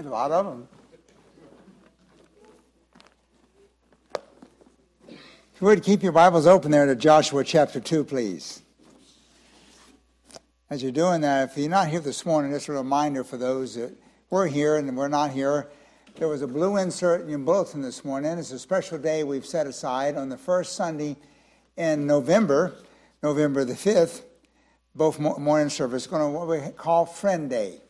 A lot of them. If you would keep your Bibles open there to Joshua chapter 2, please. As you're doing that, if you're not here this morning, just a reminder for those that we're here and we're not here. There was a blue insert in your bulletin this morning. It's a special day we've set aside on the first Sunday in November, November the 5th, both morning service, going to what we call Friend Day.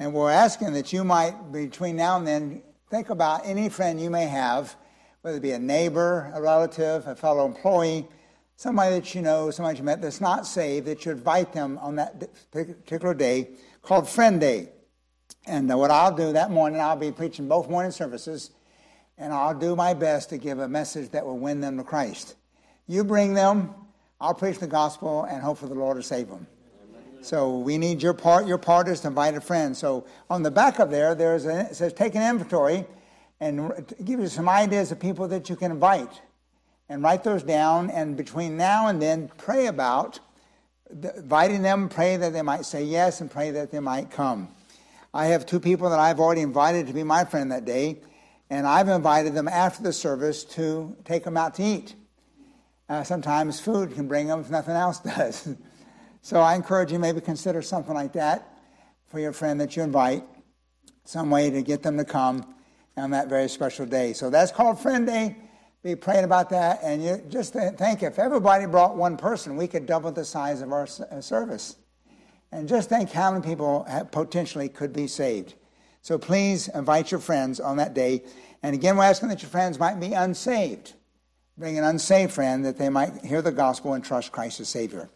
And we're asking that you might, between now and then, think about any friend you may have whether it be a neighbor, a relative, a fellow employee, somebody that you know, somebody you met that's not saved, that you invite them on that particular day called Friend Day. And uh, what I'll do that morning, I'll be preaching both morning services, and I'll do my best to give a message that will win them to Christ. You bring them, I'll preach the gospel, and hope for the Lord to save them. So we need your part. Your part is to invite a friend. So on the back of there, there's a, it says take an inventory and give you some ideas of people that you can invite and write those down. And between now and then, pray about inviting them, pray that they might say yes, and pray that they might come. I have two people that I've already invited to be my friend that day, and I've invited them after the service to take them out to eat. Uh, sometimes food can bring them if nothing else does. So I encourage you maybe consider something like that for your friend that you invite, some way to get them to come on that very special day. So that's called Friend Day. Be praying about that. And you just think if everybody brought one person, we could double the size of our uh, service. And just think how many people potentially could be saved. So please invite your friends on that day. And again, we're asking that your friends might be unsaved. Bring an unsaved friend that they might hear the gospel and trust Christ as Savior.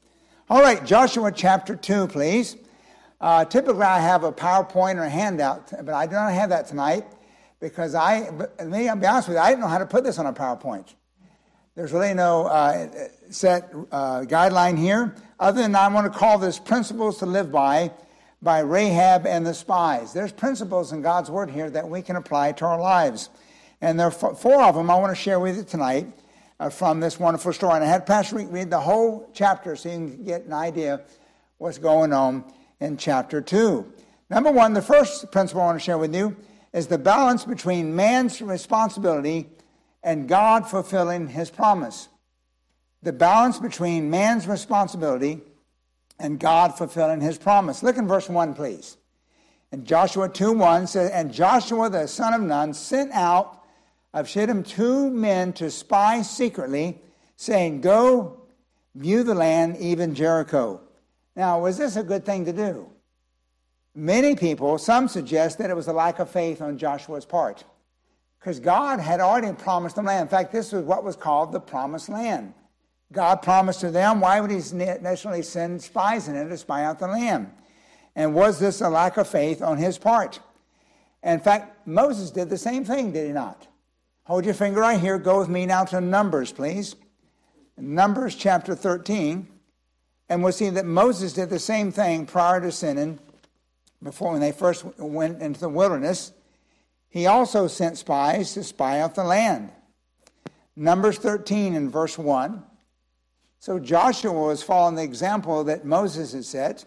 All right, Joshua chapter 2, please. Uh, typically, I have a PowerPoint or a handout, but I do not have that tonight because I, let me be honest with you, I didn't know how to put this on a PowerPoint. There's really no uh, set uh, guideline here, other than I want to call this Principles to Live By by Rahab and the Spies. There's principles in God's Word here that we can apply to our lives. And there are four of them I want to share with you tonight uh, from this wonderful story. And I had Pastor read the whole chapter so you can get an idea what's going on in chapter 2. Number one, the first principle I want to share with you is the balance between man's responsibility and God fulfilling his promise. The balance between man's responsibility and God fulfilling his promise. Look in verse 1, please. And Joshua 2 1 says, And Joshua the son of Nun sent out of Shittim two men to spy secretly, saying, Go view the land, even Jericho. Now, was this a good thing to do? Many people, some suggest that it was a lack of faith on Joshua's part. Because God had already promised them land. In fact, this was what was called the promised land. God promised to them, why would he necessarily send spies in it to spy out the land? And was this a lack of faith on his part? In fact, Moses did the same thing, did he not? Hold your finger right here. Go with me now to Numbers, please. Numbers chapter 13. And we'll see that Moses did the same thing prior to sinning before when they first went into the wilderness, he also sent spies to spy out the land. Numbers 13 and verse 1. So Joshua was following the example that Moses had set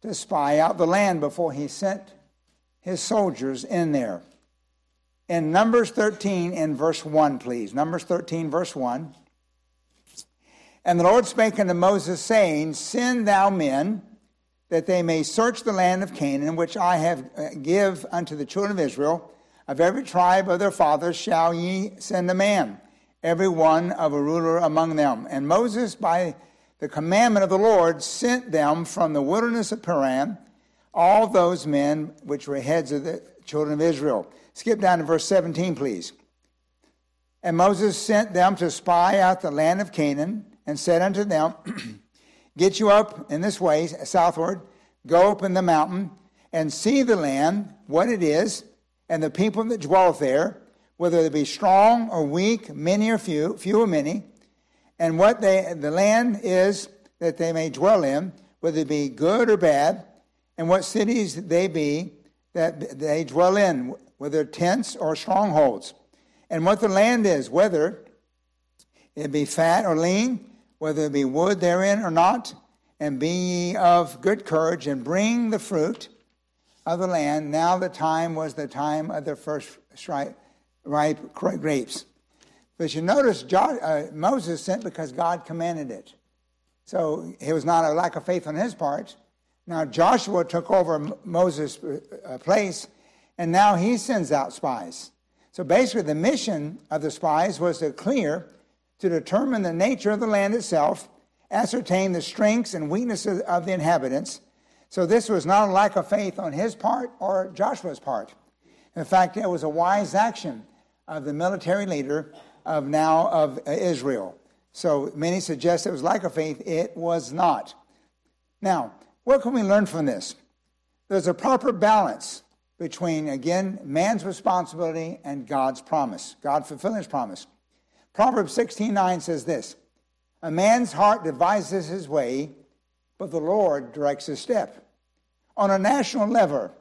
to spy out the land before he sent his soldiers in there. In Numbers 13 in verse 1, please. Numbers 13, verse 1. And the Lord spake unto Moses, saying, Send thou men that they may search the land of Canaan, which I have uh, give unto the children of Israel. Of every tribe of their fathers shall ye send a man, every one of a ruler among them. And Moses, by the commandment of the Lord, sent them from the wilderness of Paran, all those men which were heads of the children of Israel. Skip down to verse 17, please. And Moses sent them to spy out the land of Canaan, and said unto them, Get you up in this way, southward, go up in the mountain, and see the land, what it is, and the people that dwell there, whether they be strong or weak, many or few, few or many, and what they, the land is that they may dwell in, whether it be good or bad, and what cities they be that they dwell in, whether tents or strongholds, and what the land is, whether it be fat or lean, whether it be wood therein or not, and be ye of good courage, and bring the fruit of the land. Now the time was the time of the first ripe grapes. But you notice uh, Moses sent because God commanded it. So it was not a lack of faith on his part. Now Joshua took over Moses' uh, place, and now he sends out spies. So basically, the mission of the spies was to clear, to determine the nature of the land itself, ascertain the strengths and weaknesses of the inhabitants. So this was not a lack of faith on his part or Joshua's part. In fact, it was a wise action of the military leader of now of Israel. So many suggest it was lack of faith. It was not. Now, what can we learn from this? There's a proper balance between, again, man's responsibility and God's promise, God fulfilling his promise. Proverbs 16:9 says this: A man's heart devises his way, but the Lord directs his step. On a national level,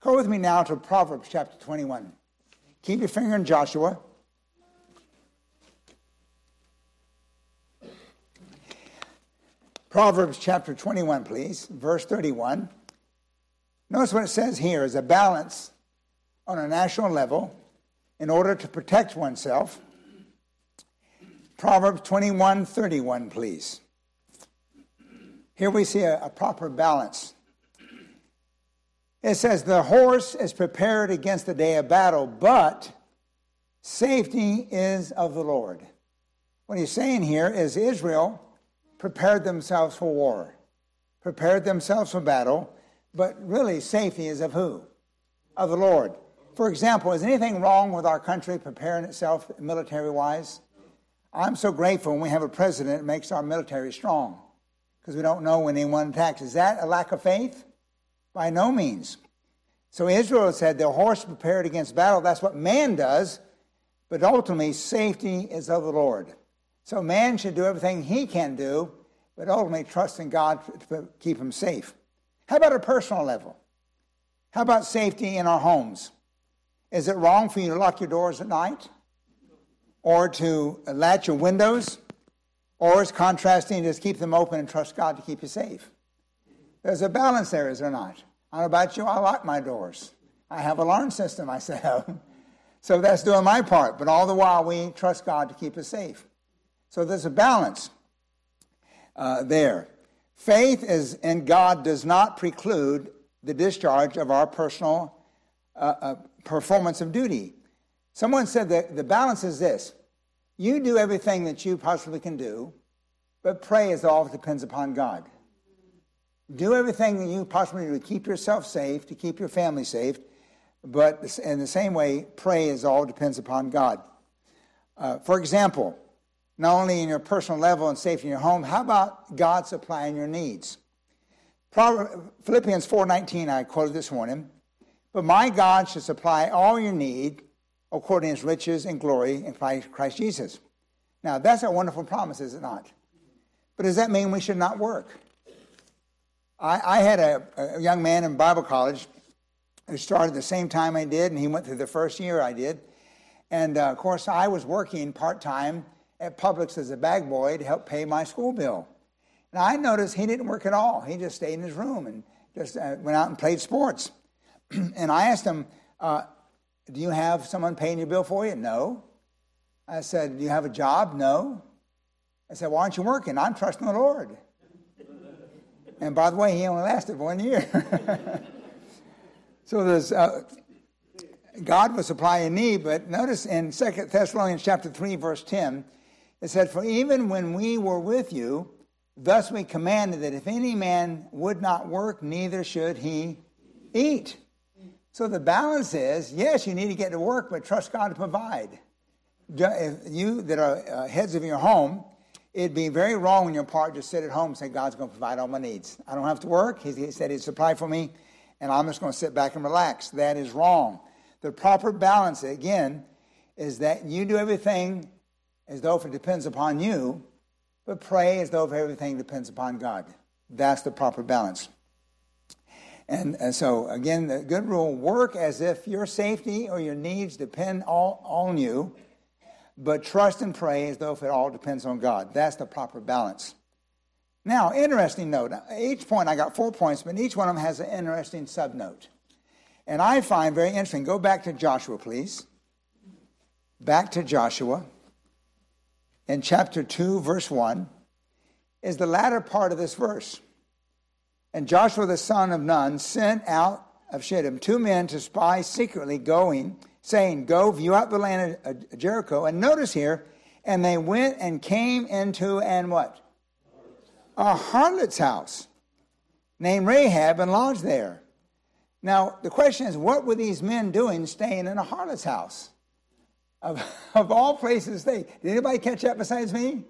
go with me now to Proverbs chapter 21. Keep your finger in Joshua. Proverbs chapter 21, please, verse 31. Notice what it says here is a balance on a national level in order to protect oneself. Proverbs 21, 31, please. Here we see a, a proper balance. It says, The horse is prepared against the day of battle, but safety is of the Lord. What he's saying here is Israel prepared themselves for war, prepared themselves for battle, but really safety is of who? Of the Lord. For example, is anything wrong with our country preparing itself military wise? I'm so grateful when we have a president that makes our military strong because we don't know when anyone attacks. Is that a lack of faith? By no means. So Israel said the horse prepared against battle. That's what man does, but ultimately safety is of the Lord. So man should do everything he can do, but ultimately trust in God to keep him safe. How about a personal level? How about safety in our homes? Is it wrong for you to lock your doors at night? Or to latch your windows? Or is contrasting just keep them open and trust God to keep you safe? There's a balance there, is there not? I don't know about you, I lock my doors. I have alarm system myself. so that's doing my part. But all the while, we trust God to keep us safe. So there's a balance uh, there. Faith is in God does not preclude the discharge of our personal uh, uh, performance of duty. Someone said that the balance is this you do everything that you possibly can do, but pray as all depends upon God. Do everything that you possibly do to keep yourself safe, to keep your family safe, but in the same way, pray as all depends upon God. Uh, for example, not only in your personal level and safety in your home, how about God supplying your needs? Philippians 4:19 I quoted this morning, but my God shall supply all your need according to his riches and glory in Christ Jesus. Now that's a wonderful promise, is it not? But does that mean we should not work? I, I had a, a young man in Bible college who started the same time I did, and he went through the first year I did. And uh, of course, I was working part time at Publix as a bag boy to help pay my school bill. And I noticed he didn't work at all. He just stayed in his room and just uh, went out and played sports. and I asked him, uh, Do you have someone paying your bill for you? No. I said, Do you have a job? No. I said, Why aren't you working? I'm trusting the Lord. and by the way, he only lasted one year. so there's. Uh, God will supply a need, but notice in 2 Thessalonians chapter 3, verse 10, it said, For even when we were with you, thus we commanded that if any man would not work, neither should he eat. So the balance is yes, you need to get to work, but trust God to provide. If you that are uh, heads of your home, it'd be very wrong on your part to sit at home and say, God's going to provide all my needs. I don't have to work. He said He'd supply for me, and I'm just going to sit back and relax. That is wrong. The proper balance, again, is that you do everything as though if it depends upon you, but pray as though if everything depends upon God. That's the proper balance. And, and so, again, the good rule work as if your safety or your needs depend all on you, but trust and pray as though if it all depends on God. That's the proper balance. Now, interesting note. Each point, I got four points, but each one of them has an interesting subnote. And I find very interesting, go back to Joshua, please. Back to Joshua in chapter 2, verse 1, is the latter part of this verse. And Joshua the son of Nun sent out of Shittim two men to spy secretly, going, saying, Go view out the land of Jericho. And notice here, and they went and came into and what? A harlot's house named Rahab and lodged there. Now, the question is, what were these men doing staying in a harlot's house? Of, of all places to stay. Did anybody catch that besides me?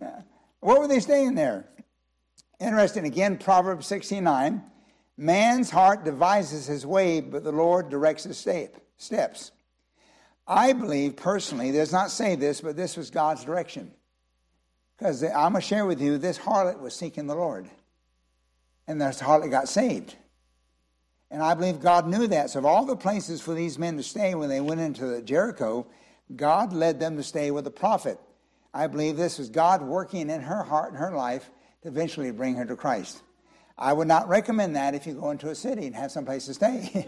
Yeah. What were they staying there? Interesting, again, Proverbs 69 man's heart devises his way, but the Lord directs his step, steps. I believe personally, does not say this, but this was God's direction. Because I'm going to share with you, this harlot was seeking the Lord. And this harlot got saved. And I believe God knew that. So, of all the places for these men to stay when they went into Jericho, God led them to stay with the prophet. I believe this was God working in her heart and her life to eventually bring her to Christ. I would not recommend that if you go into a city and have some place to stay.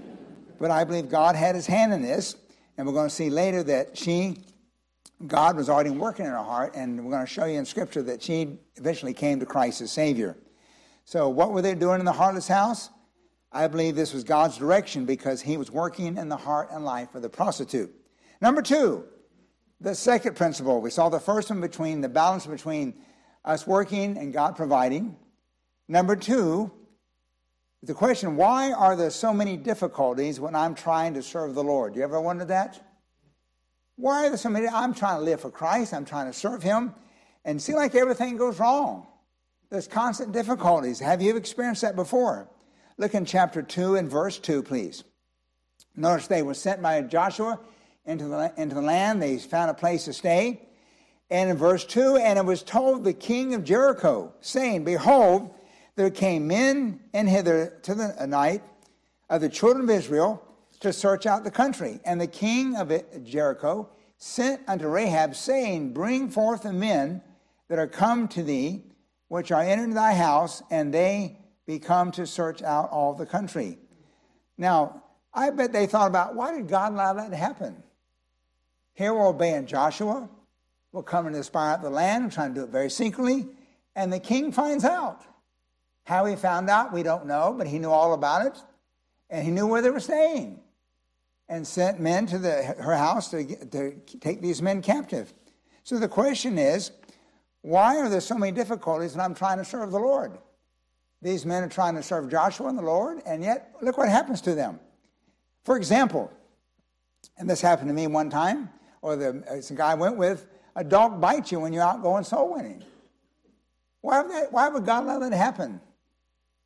but I believe God had his hand in this, and we're going to see later that she, God was already working in her heart, and we're going to show you in Scripture that she eventually came to Christ as Savior. So, what were they doing in the heartless house? I believe this was God's direction because he was working in the heart and life of the prostitute. Number two, the second principle. We saw the first one between the balance between us working and God providing. Number two, the question why are there so many difficulties when I'm trying to serve the Lord? You ever wondered that? Why are there so many? I'm trying to live for Christ, I'm trying to serve Him, and see like everything goes wrong. There's constant difficulties. Have you experienced that before? Look in chapter 2 and verse 2, please. Notice they were sent by Joshua into the, into the land. They found a place to stay. And in verse 2, and it was told the king of Jericho, saying, Behold, there came men and hither to the night of the children of Israel to search out the country. And the king of Jericho sent unto Rahab, saying, Bring forth the men that are come to thee, which are entered thy house, and they be come to search out all the country. Now, I bet they thought about why did God allow that to happen? Here we're obeying Joshua. We're coming to spy out the land, trying to do it very secretly. And the king finds out. How he found out, we don't know, but he knew all about it. And he knew where they were staying and sent men to the, her house to, to take these men captive. So the question is why are there so many difficulties when I'm trying to serve the Lord? These men are trying to serve Joshua and the Lord, and yet look what happens to them. For example, and this happened to me one time, or the, guy I went with, a dog bites you when you're out going soul winning. Why would, that, why would God let that happen?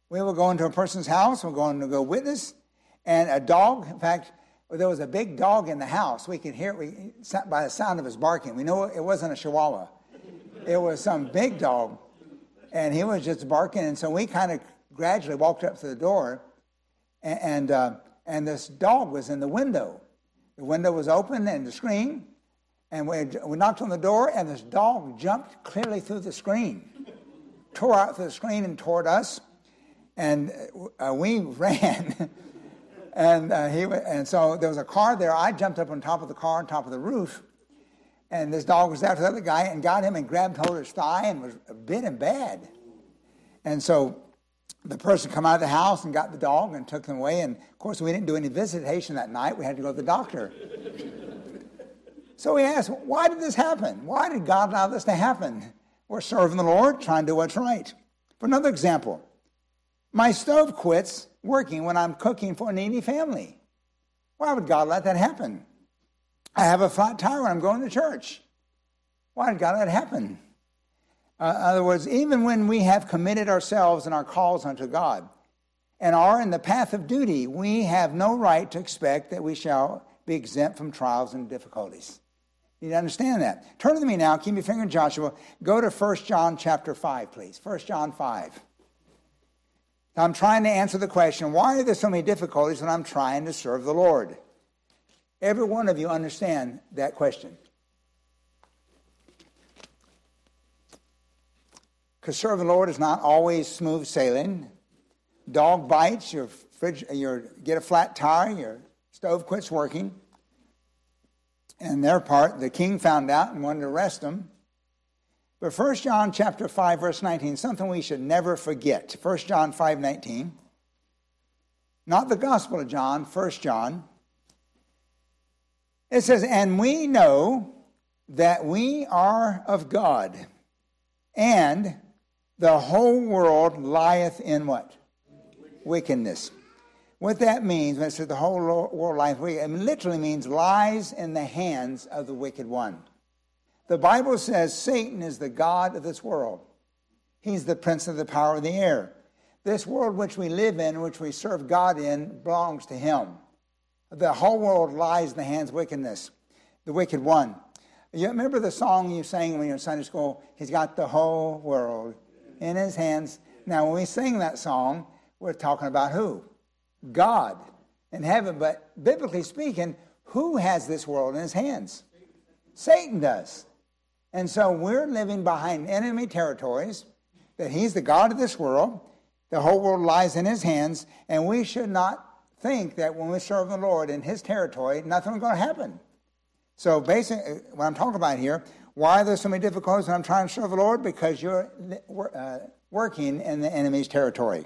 We were going to a person's house, we we're going to go witness, and a dog, in fact, there was a big dog in the house. We could hear it we, by the sound of his barking. We know it wasn't a chihuahua, it was some big dog and he was just barking. And so we kind of gradually walked up to the door, and and, uh, and this dog was in the window. The window was open and the screen, and we, we knocked on the door, and this dog jumped clearly through the screen, tore out through the screen and toward us, and uh, we ran. and uh, he and so there was a car there. I jumped up on top of the car, on top of the roof, and this dog was after the other guy and got him and grabbed hold of his thigh and was bit him bad. And so the person come out of the house and got the dog and took them away. And of course, we didn't do any visitation that night. We had to go to the doctor. so we asked, why did this happen? Why did God allow this to happen? We're serving the Lord, trying to do what's right. For another example, my stove quits working when I'm cooking for a needy family. Why would God let that happen? I have a flat tire when I'm going to church. Why did God let it happen? Uh, in other words, even when we have committed ourselves and our calls unto God and are in the path of duty, we have no right to expect that we shall be exempt from trials and difficulties. You need to understand that. Turn to me now, keep your finger in Joshua. Go to 1 John chapter 5, please. 1 John 5. I'm trying to answer the question why are there so many difficulties when I'm trying to serve the Lord? Every one of you understand that question. Because serving the Lord is not always smooth sailing. Dog bites, you're fridge, your get a flat tire, your stove quits working. And their part, the king found out and wanted to arrest them. But 1 John chapter 5, verse 19, something we should never forget. 1 John 5, 19. Not the Gospel of John, 1 John. It says, And we know that we are of God, and the whole world lieth in what? Wickedness. What that means when it says the whole world lieth wicked, it literally means lies in the hands of the wicked one. The Bible says Satan is the God of this world. He's the prince of the power of the air. This world which we live in, which we serve God in, belongs to him. The whole world lies in the hands of wickedness, the wicked one. You remember the song you sang when you were in Sunday school? He's got the whole world in his hands. Now, when we sing that song, we're talking about who? God in heaven. But biblically speaking, who has this world in his hands? Satan does. And so we're living behind enemy territories, that he's the God of this world. The whole world lies in his hands, and we should not think that when we serve the Lord in his territory, nothing's going to happen. So basically, what I'm talking about here, why are there so many difficulties when I'm trying to serve the Lord? Because you're uh, working in the enemy's territory.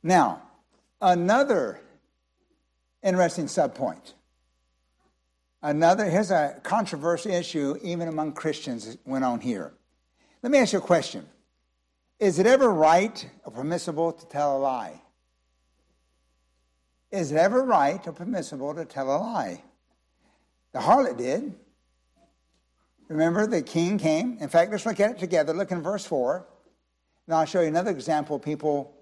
Now, another interesting subpoint. Another, here's a controversial issue even among Christians went on here. Let me ask you a question. Is it ever right or permissible to tell a lie? Is it ever right or permissible to tell a lie? The harlot did. Remember, the king came. In fact, let's look at it together. Look in verse 4. Now, I'll show you another example people,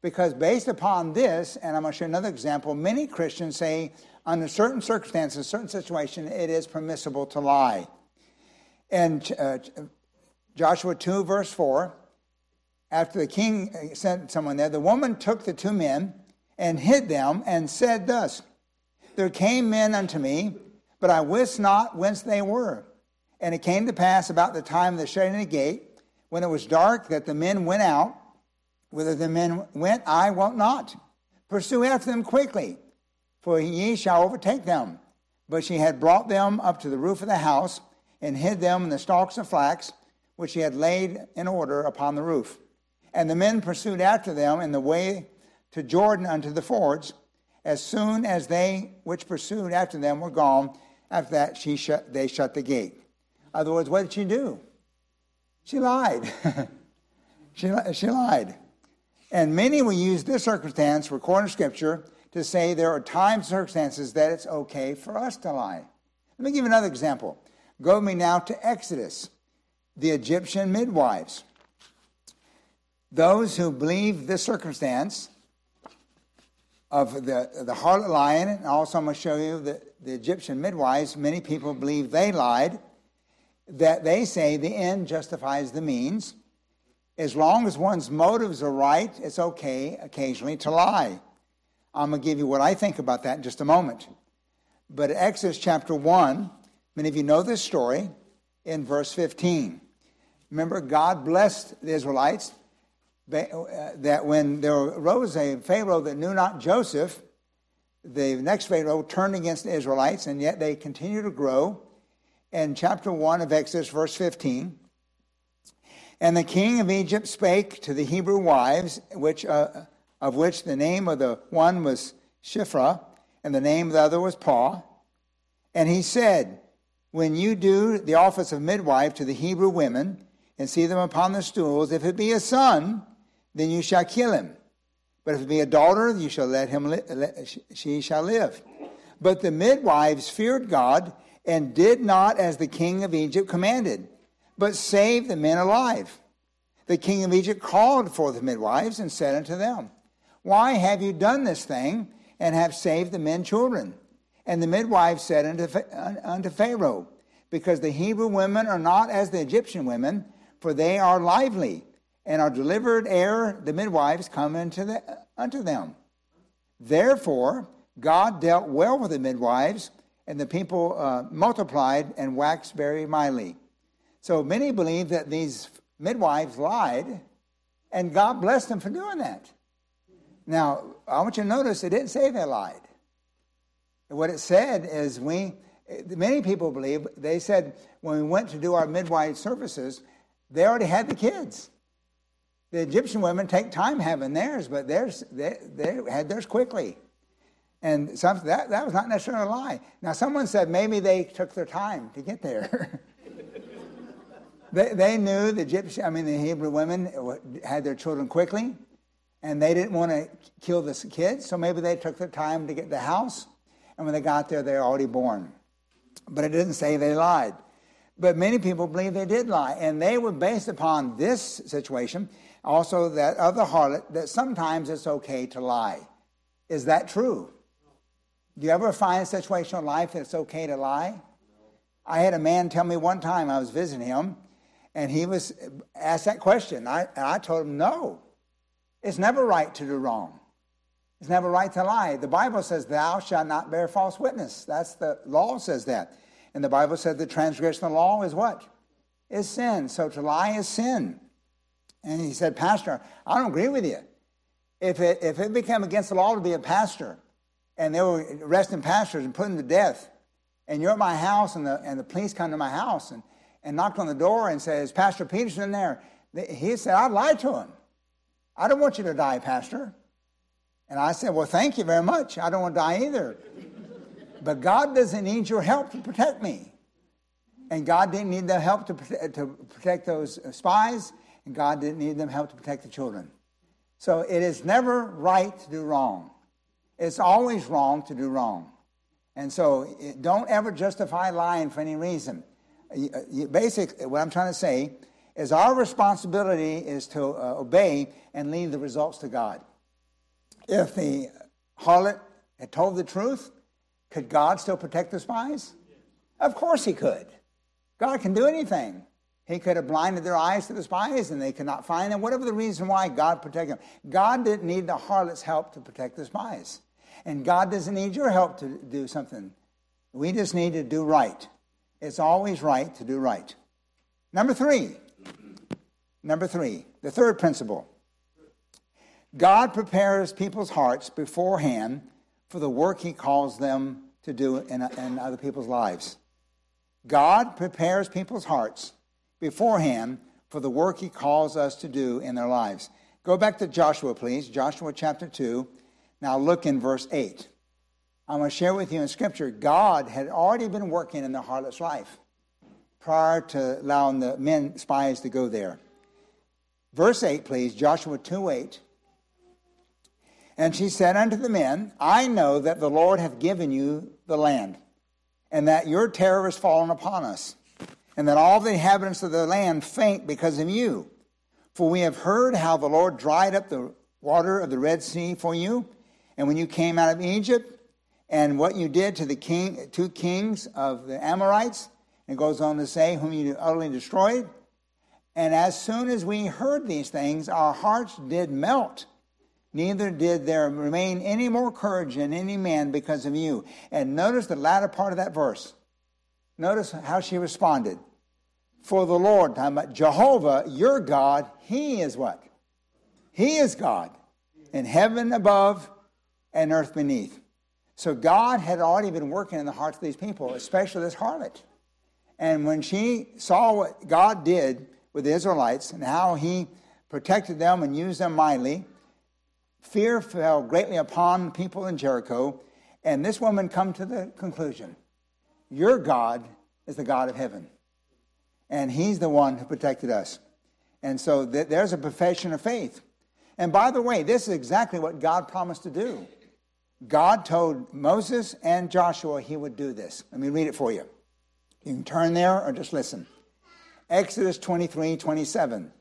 because based upon this, and I'm going to show you another example, many Christians say, under certain circumstances, certain situation, it is permissible to lie. And uh, Joshua 2, verse 4, after the king sent someone there, the woman took the two men and hid them and said thus, There came men unto me but I wist not whence they were. And it came to pass about the time of the shutting of the gate, when it was dark, that the men went out. Whither the men went, I wot not. Pursue after them quickly, for ye shall overtake them. But she had brought them up to the roof of the house, and hid them in the stalks of flax, which she had laid in order upon the roof. And the men pursued after them in the way to Jordan unto the fords. As soon as they which pursued after them were gone, after that, she shut, they shut the gate. In other words, what did she do? She lied. she, she lied. And many will use this circumstance, recorded Scripture, to say there are times and circumstances that it's okay for us to lie. Let me give you another example. Go with me now to Exodus, the Egyptian midwives. Those who believe this circumstance of the, the harlot lion, and also I'm going to show you the, the Egyptian midwives. Many people believe they lied, that they say the end justifies the means. As long as one's motives are right, it's okay occasionally to lie. I'm going to give you what I think about that in just a moment. But Exodus chapter 1, many of you know this story in verse 15. Remember, God blessed the Israelites that when there arose a Pharaoh that knew not Joseph, the next Pharaoh turned against the Israelites, and yet they continue to grow. In chapter 1 of Exodus, verse 15, and the king of Egypt spake to the Hebrew wives, which, uh, of which the name of the one was Shiphrah, and the name of the other was Puah. And he said, When you do the office of midwife to the Hebrew women, and see them upon the stools, if it be a son, then you shall kill him. But if it be a daughter, you shall let him li- let, she shall live. But the midwives feared God and did not as the king of Egypt commanded, but saved the men alive. The king of Egypt called for the midwives and said unto them, Why have you done this thing and have saved the men children? And the midwives said unto, unto Pharaoh, Because the Hebrew women are not as the Egyptian women, for they are lively and are delivered ere the midwives come into the, unto them. Therefore, God dealt well with the midwives, and the people uh, multiplied and waxed very mightily. So many believe that these midwives lied, and God blessed them for doing that. Now, I want you to notice it didn't say they lied. What it said is we, many people believe, they said when we went to do our midwife services, they already had the kids. The Egyptian women take time having theirs, but theirs, they, they had theirs quickly. And some, that, that was not necessarily a lie. Now, someone said maybe they took their time to get there. they, they knew the Egyptian, I mean, the Hebrew women had their children quickly, and they didn't want to kill the kids, so maybe they took their time to get the house, and when they got there, they were already born. But it didn't say they lied. But many people believe they did lie, and they were based upon this situation, also that of the harlot, that sometimes it's okay to lie. Is that true? Do you ever find a situation in life that it's okay to lie? I had a man tell me one time I was visiting him, and he was asked that question. I, and I told him, no, it's never right to do wrong. It's never right to lie. The Bible says, Thou shalt not bear false witness. That's the law says that. And the Bible said the transgression of the law is what? Is sin. So to lie is sin. And he said, Pastor, I don't agree with you. If it, if it became against the law to be a pastor, and they were arresting pastors and putting them to death, and you're at my house, and the, and the police come to my house and, and knocked on the door and says, Pastor Peterson there? He said, I'd lie to him. I don't want you to die, Pastor. And I said, Well, thank you very much. I don't want to die either. But God doesn't need your help to protect me. And God didn't need the help to to protect those uh, spies, and God didn't need them help to protect the children. So it is never right to do wrong. It's always wrong to do wrong. And so eh, don't ever justify lying for any reason. Eh, eh, Basically, what I'm trying to say is our responsibility is to obey and leave the results to God. If the harlot had told the truth, could God still protect the spies? Of course he could. God can do anything. He could have blinded their eyes to the spies and they could not find them. Whatever the reason why, God protected them. God didn't need the harlot's help to protect the spies. And God doesn't need your help to do something. We just need to do right. It's always right to do right. Number three. Number three, the third principle. God prepares people's hearts beforehand for the work he calls them to do in, in other people's lives. God prepares people's hearts beforehand for the work he calls us to do in their lives. Go back to Joshua, please. Joshua chapter 2. Now look in verse 8. I'm going to share with you in Scripture, God had already been working in the harlot's life prior to allowing the men spies to go there. Verse 8, please, Joshua 2 8. And she said unto the men, I know that the Lord hath given you the land, and that your terror is fallen upon us, and that all the inhabitants of the land faint because of you. For we have heard how the Lord dried up the water of the Red Sea for you, and when you came out of Egypt, and what you did to the king, two kings of the Amorites, it goes on to say, whom you utterly destroyed. And as soon as we heard these things, our hearts did melt neither did there remain any more courage in any man because of you. And notice the latter part of that verse. Notice how she responded. For the Lord, Jehovah, your God, He is what? He is God in heaven above and earth beneath. So God had already been working in the hearts of these people, especially this harlot. And when she saw what God did with the Israelites and how He protected them and used them mightily, fear fell greatly upon people in Jericho, and this woman come to the conclusion, your God is the God of heaven. And he's the one who protected us. And so th- there's a profession of faith. And by the way, this is exactly what God promised to do. God told Moses and Joshua he would do this. Let me read it for you. You can turn there or just listen. Exodus 23 27.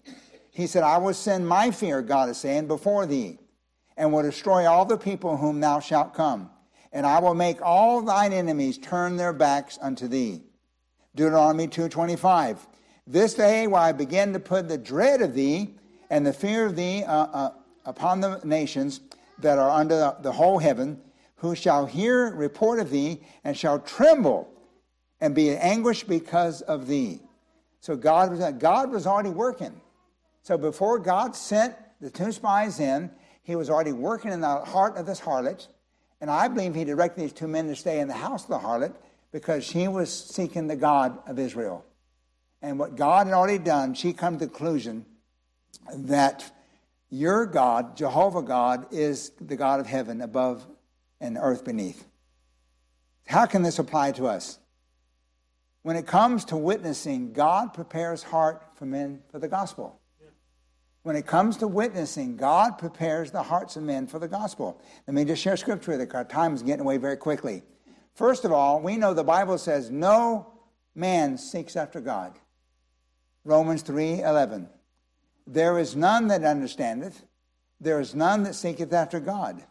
He said, I will send my fear, God is saying, before thee and will destroy all the people whom thou shalt come. And I will make all thine enemies turn their backs unto thee. Deuteronomy 2.25 This day will I begin to put the dread of thee and the fear of thee uh, uh, upon the nations that are under the whole heaven, who shall hear report of thee and shall tremble and be in anguish because of thee. So God was, God was already working. So before God sent the two spies in, he was already working in the heart of this harlot. And I believe he directed these two men to stay in the house of the harlot because she was seeking the God of Israel. And what God had already done, she come to the conclusion that your God, Jehovah God, is the God of heaven above and earth beneath. How can this apply to us? When it comes to witnessing, God prepares heart for men for the gospel. When it comes to witnessing, God prepares the hearts of men for the gospel. Let me just share scripture with you. Our time is getting away very quickly. First of all, we know the Bible says no man seeks after God. Romans 3:11. There is none that understandeth, there is none that seeketh after God.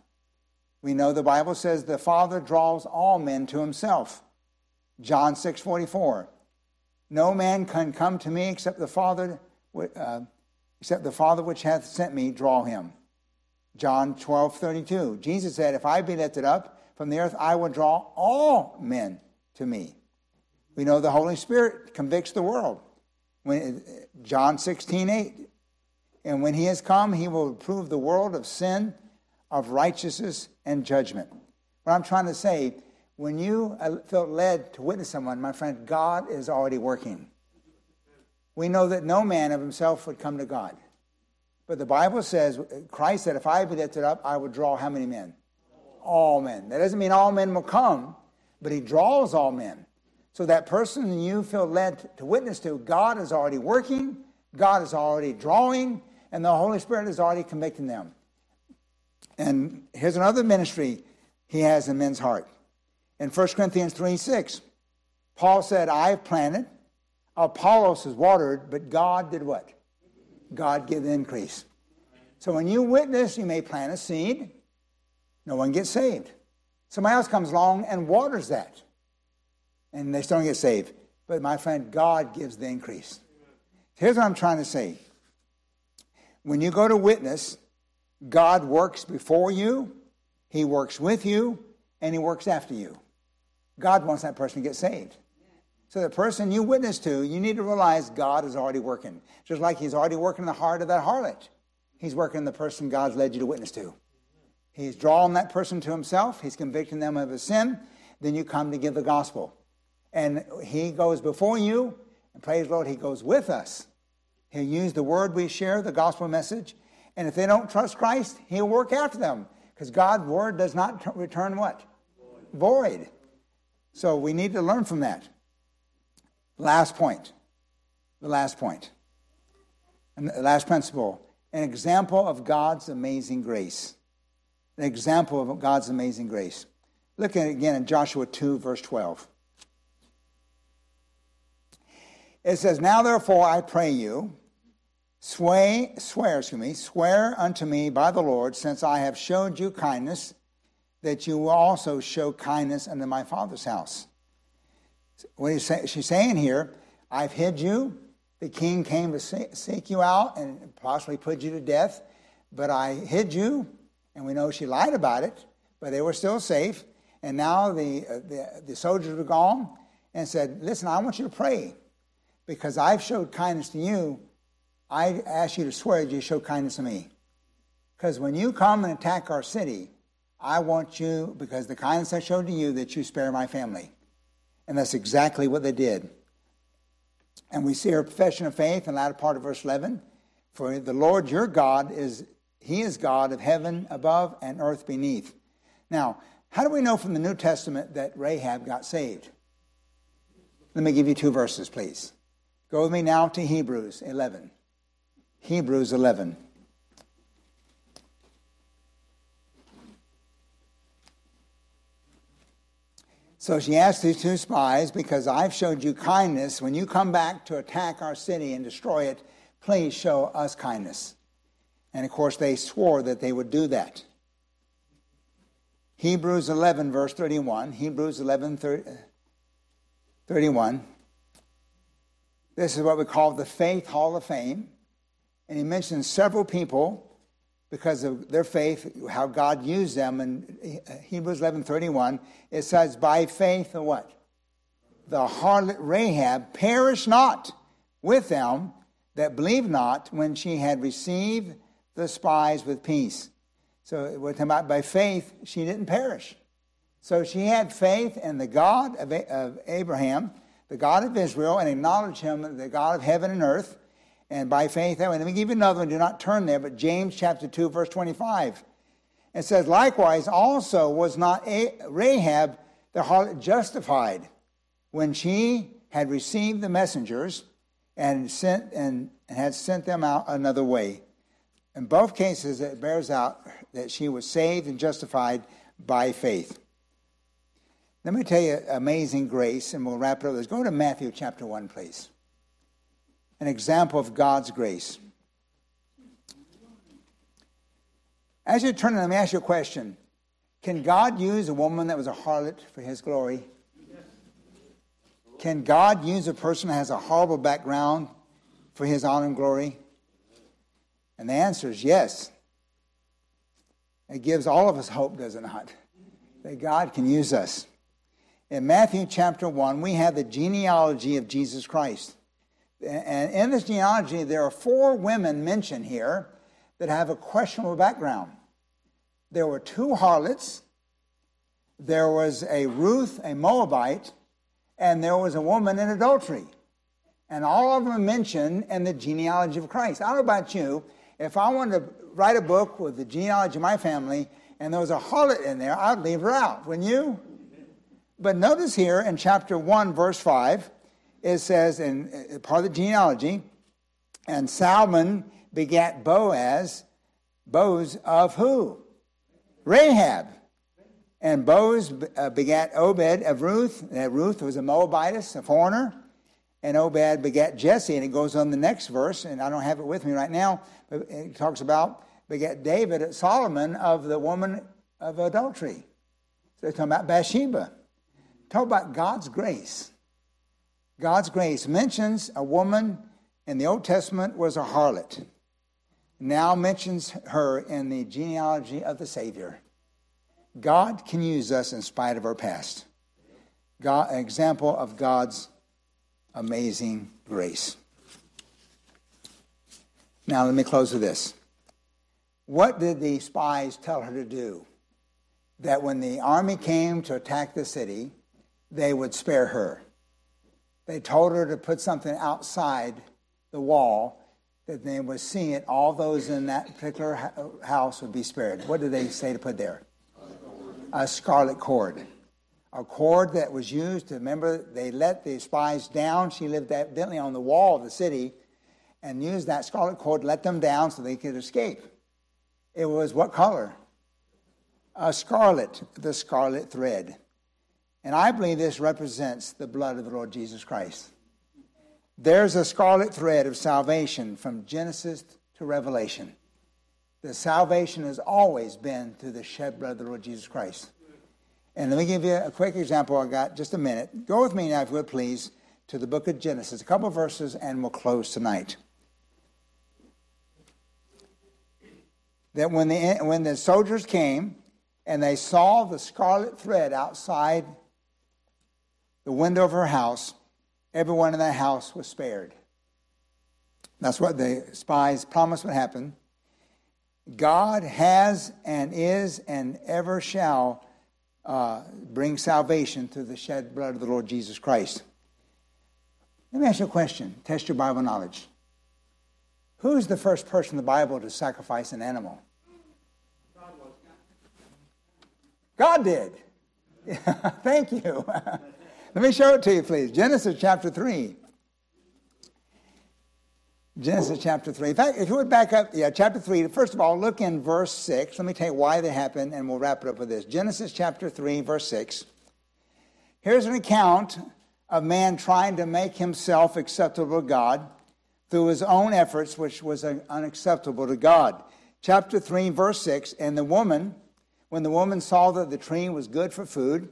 We know the Bible says the Father draws all men to himself. John 6:44. No man can come to me except the Father uh, except the Father which hath sent me draw him. John 12, 32. Jesus said, If I be lifted up from the earth, I will draw all men to me. We know the Holy Spirit convicts the world. When, John 16, 8. And when he has come, he will prove the world of sin, of righteousness, and judgment. What I'm trying to say, when you feel led to witness someone, my friend, God is already working we know that no man of himself would come to God. But the Bible says, Christ said, if I be lifted up, I would draw how many men? All men. That doesn't mean all men will come, but he draws all men. So that person you feel led to witness to, God is already working, God is already drawing, and the Holy Spirit is already convicting them. And here's another ministry he has in men's heart. In 1 Corinthians 3 6, Paul said, I have planted, Apollos is watered, but God did what? God the increase. So when you witness, you may plant a seed, no one gets saved. Somebody else comes along and waters that, and they still don't get saved. But my friend, God gives the increase. Here's what I'm trying to say. When you go to witness, God works before you, He works with you, and He works after you. God wants that person to get saved. So the person you witness to, you need to realize God is already working. Just like he's already working in the heart of that harlot. He's working in the person God's led you to witness to. He's drawing that person to himself. He's convicting them of a sin. Then you come to give the gospel. And he goes before you, and praise the Lord, he goes with us. He'll use the word we share, the gospel message. And if they don't trust Christ, he'll work after them. Because God's word does not return what? Void. Void. So we need to learn from that. Last point. The last point. And the last principle. An example of God's amazing grace. An example of God's amazing grace. Look at it again in Joshua 2, verse 12. It says, Now therefore I pray you, sway, swear to me, swear unto me by the Lord, since I have showed you kindness, that you will also show kindness unto my father's house. What is she's saying here, I've hid you. The king came to seek you out and possibly put you to death, but I hid you, and we know she lied about it, but they were still safe. And now the, uh, the, the soldiers were gone and said, Listen, I want you to pray because I've showed kindness to you. I ask you to swear that you show kindness to me. Because when you come and attack our city, I want you, because the kindness I showed to you, that you spare my family. And that's exactly what they did. And we see our profession of faith in the latter part of verse 11. For the Lord your God is, He is God of heaven above and earth beneath. Now, how do we know from the New Testament that Rahab got saved? Let me give you two verses, please. Go with me now to Hebrews 11. Hebrews 11. So she asked these two spies, Because I've showed you kindness, when you come back to attack our city and destroy it, please show us kindness. And of course, they swore that they would do that. Hebrews 11, verse 31. Hebrews 11, 30, 31. This is what we call the Faith Hall of Fame. And he mentions several people because of their faith, how God used them. In Hebrews 11:31, it says, "By faith, the what? The harlot Rahab perished not with them that believed not when she had received the spies with peace. So we're talking about by faith, she didn't perish. So she had faith in the God of Abraham, the God of Israel, and acknowledged him, the God of heaven and earth. And by faith, way. Let me give you another one. Do not turn there, but James chapter 2, verse 25. It says, likewise, also was not Rahab the harlot justified when she had received the messengers and sent and had sent them out another way. In both cases, it bears out that she was saved and justified by faith. Let me tell you amazing grace, and we'll wrap it up. Let's go to Matthew chapter 1, please. An example of God's grace. As you turn, let me ask you a question. Can God use a woman that was a harlot for his glory? Can God use a person that has a horrible background for his honor and glory? And the answer is yes. It gives all of us hope, does it not? That God can use us. In Matthew chapter 1, we have the genealogy of Jesus Christ. And in this genealogy, there are four women mentioned here that have a questionable background. There were two harlots, there was a Ruth, a Moabite, and there was a woman in adultery. And all of them are mentioned in the genealogy of Christ. I don't know about you, if I wanted to write a book with the genealogy of my family and there was a harlot in there, I'd leave her out, wouldn't you? But notice here in chapter 1, verse 5, it says in uh, part of the genealogy, and Salmon begat Boaz, Boaz of who? Rahab. And Boaz uh, begat Obed of Ruth. And Ruth was a Moabitess, a foreigner. And Obed begat Jesse. And it goes on the next verse, and I don't have it with me right now, but it talks about begat David, Solomon of the woman of adultery. So they're talking about Bathsheba. Talk about God's grace. God's grace mentions a woman in the Old Testament was a harlot. Now mentions her in the genealogy of the Savior. God can use us in spite of our past. God, an example of God's amazing grace. Now, let me close with this. What did the spies tell her to do? That when the army came to attack the city, they would spare her. They told her to put something outside the wall that they would see it, all those in that particular house would be spared. What did they say to put there? A scarlet cord. A cord that was used to remember they let the spies down. She lived evidently on the wall of the city and used that scarlet cord to let them down so they could escape. It was what color? A scarlet, the scarlet thread. And I believe this represents the blood of the Lord Jesus Christ. There's a scarlet thread of salvation from Genesis to Revelation. The salvation has always been through the shed blood of the Lord Jesus Christ. And let me give you a quick example. I got just a minute. Go with me now, if you would please, to the book of Genesis, a couple verses, and we'll close tonight. That when the, when the soldiers came and they saw the scarlet thread outside the window of her house, everyone in that house was spared. That's what the spies promised would happen. God has and is and ever shall uh, bring salvation through the shed blood of the Lord Jesus Christ. Let me ask you a question. Test your Bible knowledge. Who's the first person in the Bible to sacrifice an animal? God did. Thank you. Let me show it to you, please. Genesis chapter 3. Genesis chapter 3. In fact, if you would back up, yeah, chapter 3, first of all, look in verse 6. Let me tell you why they happened, and we'll wrap it up with this. Genesis chapter 3, verse 6. Here's an account of man trying to make himself acceptable to God through his own efforts, which was unacceptable to God. Chapter 3, verse 6. And the woman, when the woman saw that the tree was good for food,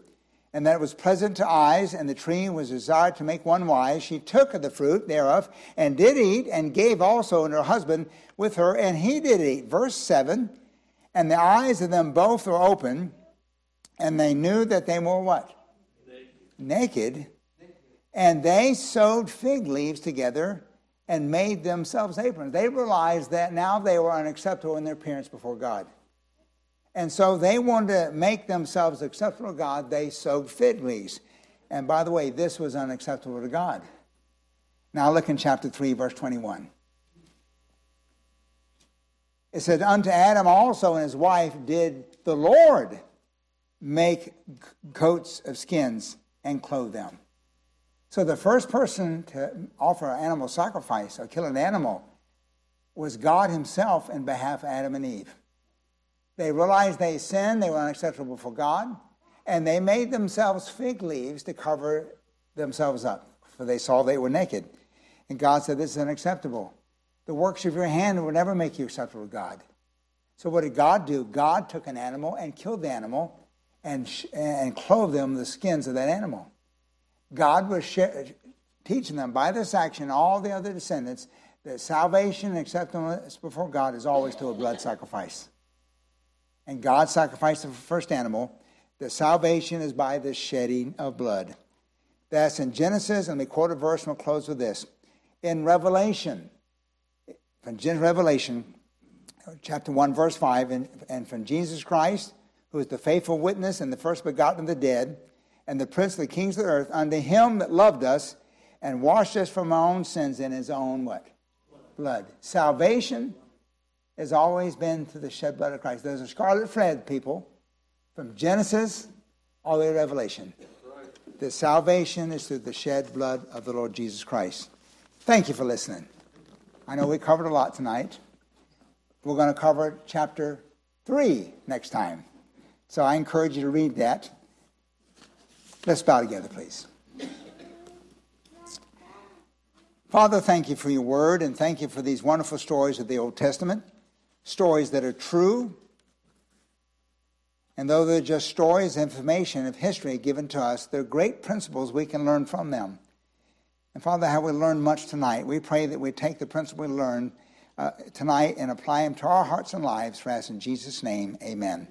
and that it was pleasant to eyes, and the tree was desired to make one wise, she took of the fruit thereof, and did eat, and gave also unto her husband with her, and he did eat. Verse 7 And the eyes of them both were open, and they knew that they were what? Naked. Naked. And they sewed fig leaves together and made themselves aprons. They realized that now they were unacceptable in their appearance before God. And so they wanted to make themselves acceptable to God. They sowed fig leaves. And by the way, this was unacceptable to God. Now look in chapter 3, verse 21. It says, Unto Adam also and his wife did the Lord make coats of skins and clothe them. So the first person to offer an animal sacrifice or kill an animal was God Himself in behalf of Adam and Eve. They realized they sinned, they were unacceptable for God, and they made themselves fig leaves to cover themselves up, for they saw they were naked. And God said, This is unacceptable. The works of your hand will never make you acceptable to God. So, what did God do? God took an animal and killed the animal and, and clothed them the skins of that animal. God was teaching them by this action, all the other descendants, that salvation and acceptance before God is always through a blood sacrifice. And God sacrificed the first animal. The salvation is by the shedding of blood. That's in Genesis, and we quote a verse, and we'll close with this. In Revelation, from Genesis, Revelation, chapter 1, verse 5, and, and from Jesus Christ, who is the faithful witness and the first begotten of the dead, and the prince of the kings of the earth, unto him that loved us and washed us from our own sins in his own what? Blood. Salvation has always been through the shed blood of Christ. There's a scarlet thread, people, from Genesis all the way to Revelation. The salvation is through the shed blood of the Lord Jesus Christ. Thank you for listening. I know we covered a lot tonight. We're going to cover chapter 3 next time. So I encourage you to read that. Let's bow together, please. Father, thank you for your word and thank you for these wonderful stories of the Old Testament, stories that are true. And though they're just stories, information of history given to us, they're great principles we can learn from them. And Father, how we learned much tonight. We pray that we take the principle we learned uh, tonight and apply them to our hearts and lives. For us in Jesus' name, amen.